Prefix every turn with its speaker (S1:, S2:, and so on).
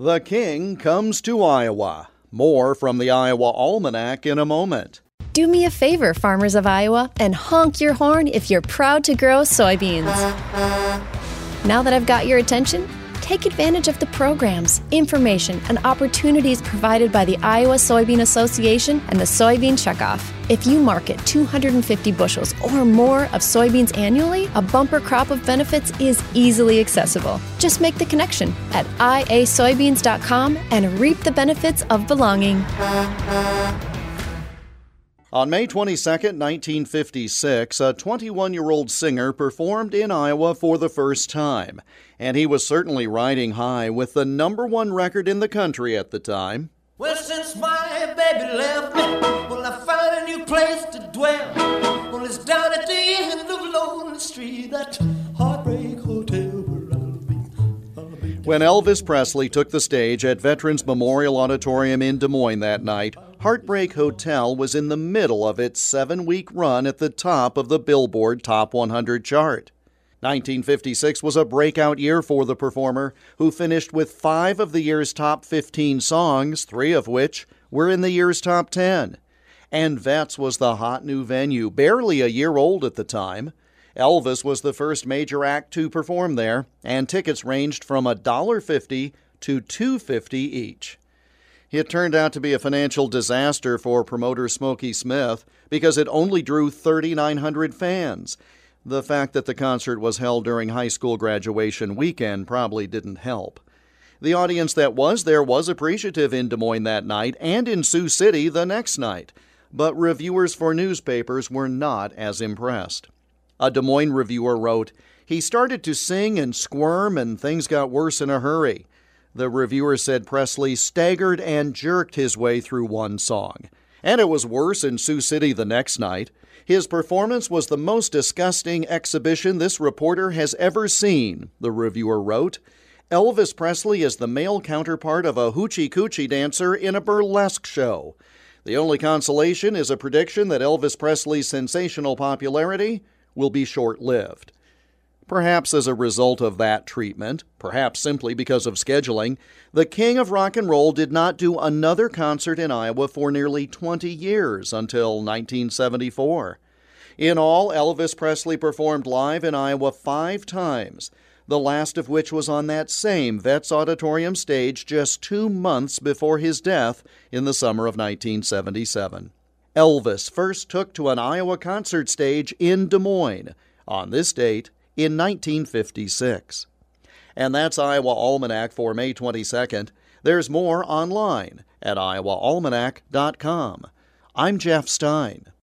S1: The King comes to Iowa. More from the Iowa Almanac in a moment.
S2: Do me a favor, farmers of Iowa, and honk your horn if you're proud to grow soybeans. Now that I've got your attention, take advantage of the programs, information, and opportunities provided by the Iowa Soybean Association and the Soybean Checkoff. If you market 250 bushels or more of soybeans annually, a bumper crop of benefits is easily accessible. Just make the connection at iasoybeans.com and reap the benefits of belonging.
S1: On May 22, 1956, a 21 year old singer performed in Iowa for the first time, and he was certainly riding high with the number one record in the country at the time.
S3: Well, since my baby left me, well, I found a new place to dwell. Well, it's down at the end of Lonely Street, that heartbreak hotel where I'll be. I'll be.
S1: When Elvis Presley took the stage at Veterans Memorial Auditorium in Des Moines that night, Heartbreak Hotel was in the middle of its seven week run at the top of the Billboard Top 100 chart. 1956 was a breakout year for the performer, who finished with five of the year's top 15 songs, three of which were in the year's top 10. And Vets was the hot new venue, barely a year old at the time. Elvis was the first major act to perform there, and tickets ranged from $1.50 to $2.50 each. It turned out to be a financial disaster for promoter Smokey Smith because it only drew 3,900 fans. The fact that the concert was held during high school graduation weekend probably didn't help. The audience that was there was appreciative in Des Moines that night and in Sioux City the next night, but reviewers for newspapers were not as impressed. A Des Moines reviewer wrote, He started to sing and squirm, and things got worse in a hurry. The reviewer said Presley staggered and jerked his way through one song. And it was worse in Sioux City the next night. His performance was the most disgusting exhibition this reporter has ever seen, the reviewer wrote. Elvis Presley is the male counterpart of a hoochie coochie dancer in a burlesque show. The only consolation is a prediction that Elvis Presley's sensational popularity will be short lived. Perhaps as a result of that treatment, perhaps simply because of scheduling, the king of rock and roll did not do another concert in Iowa for nearly 20 years until 1974. In all, Elvis Presley performed live in Iowa five times, the last of which was on that same Vets Auditorium stage just two months before his death in the summer of 1977. Elvis first took to an Iowa concert stage in Des Moines on this date in 1956. And that's Iowa Almanac for May 22nd. There's more online at iowaalmanac.com. I'm Jeff Stein.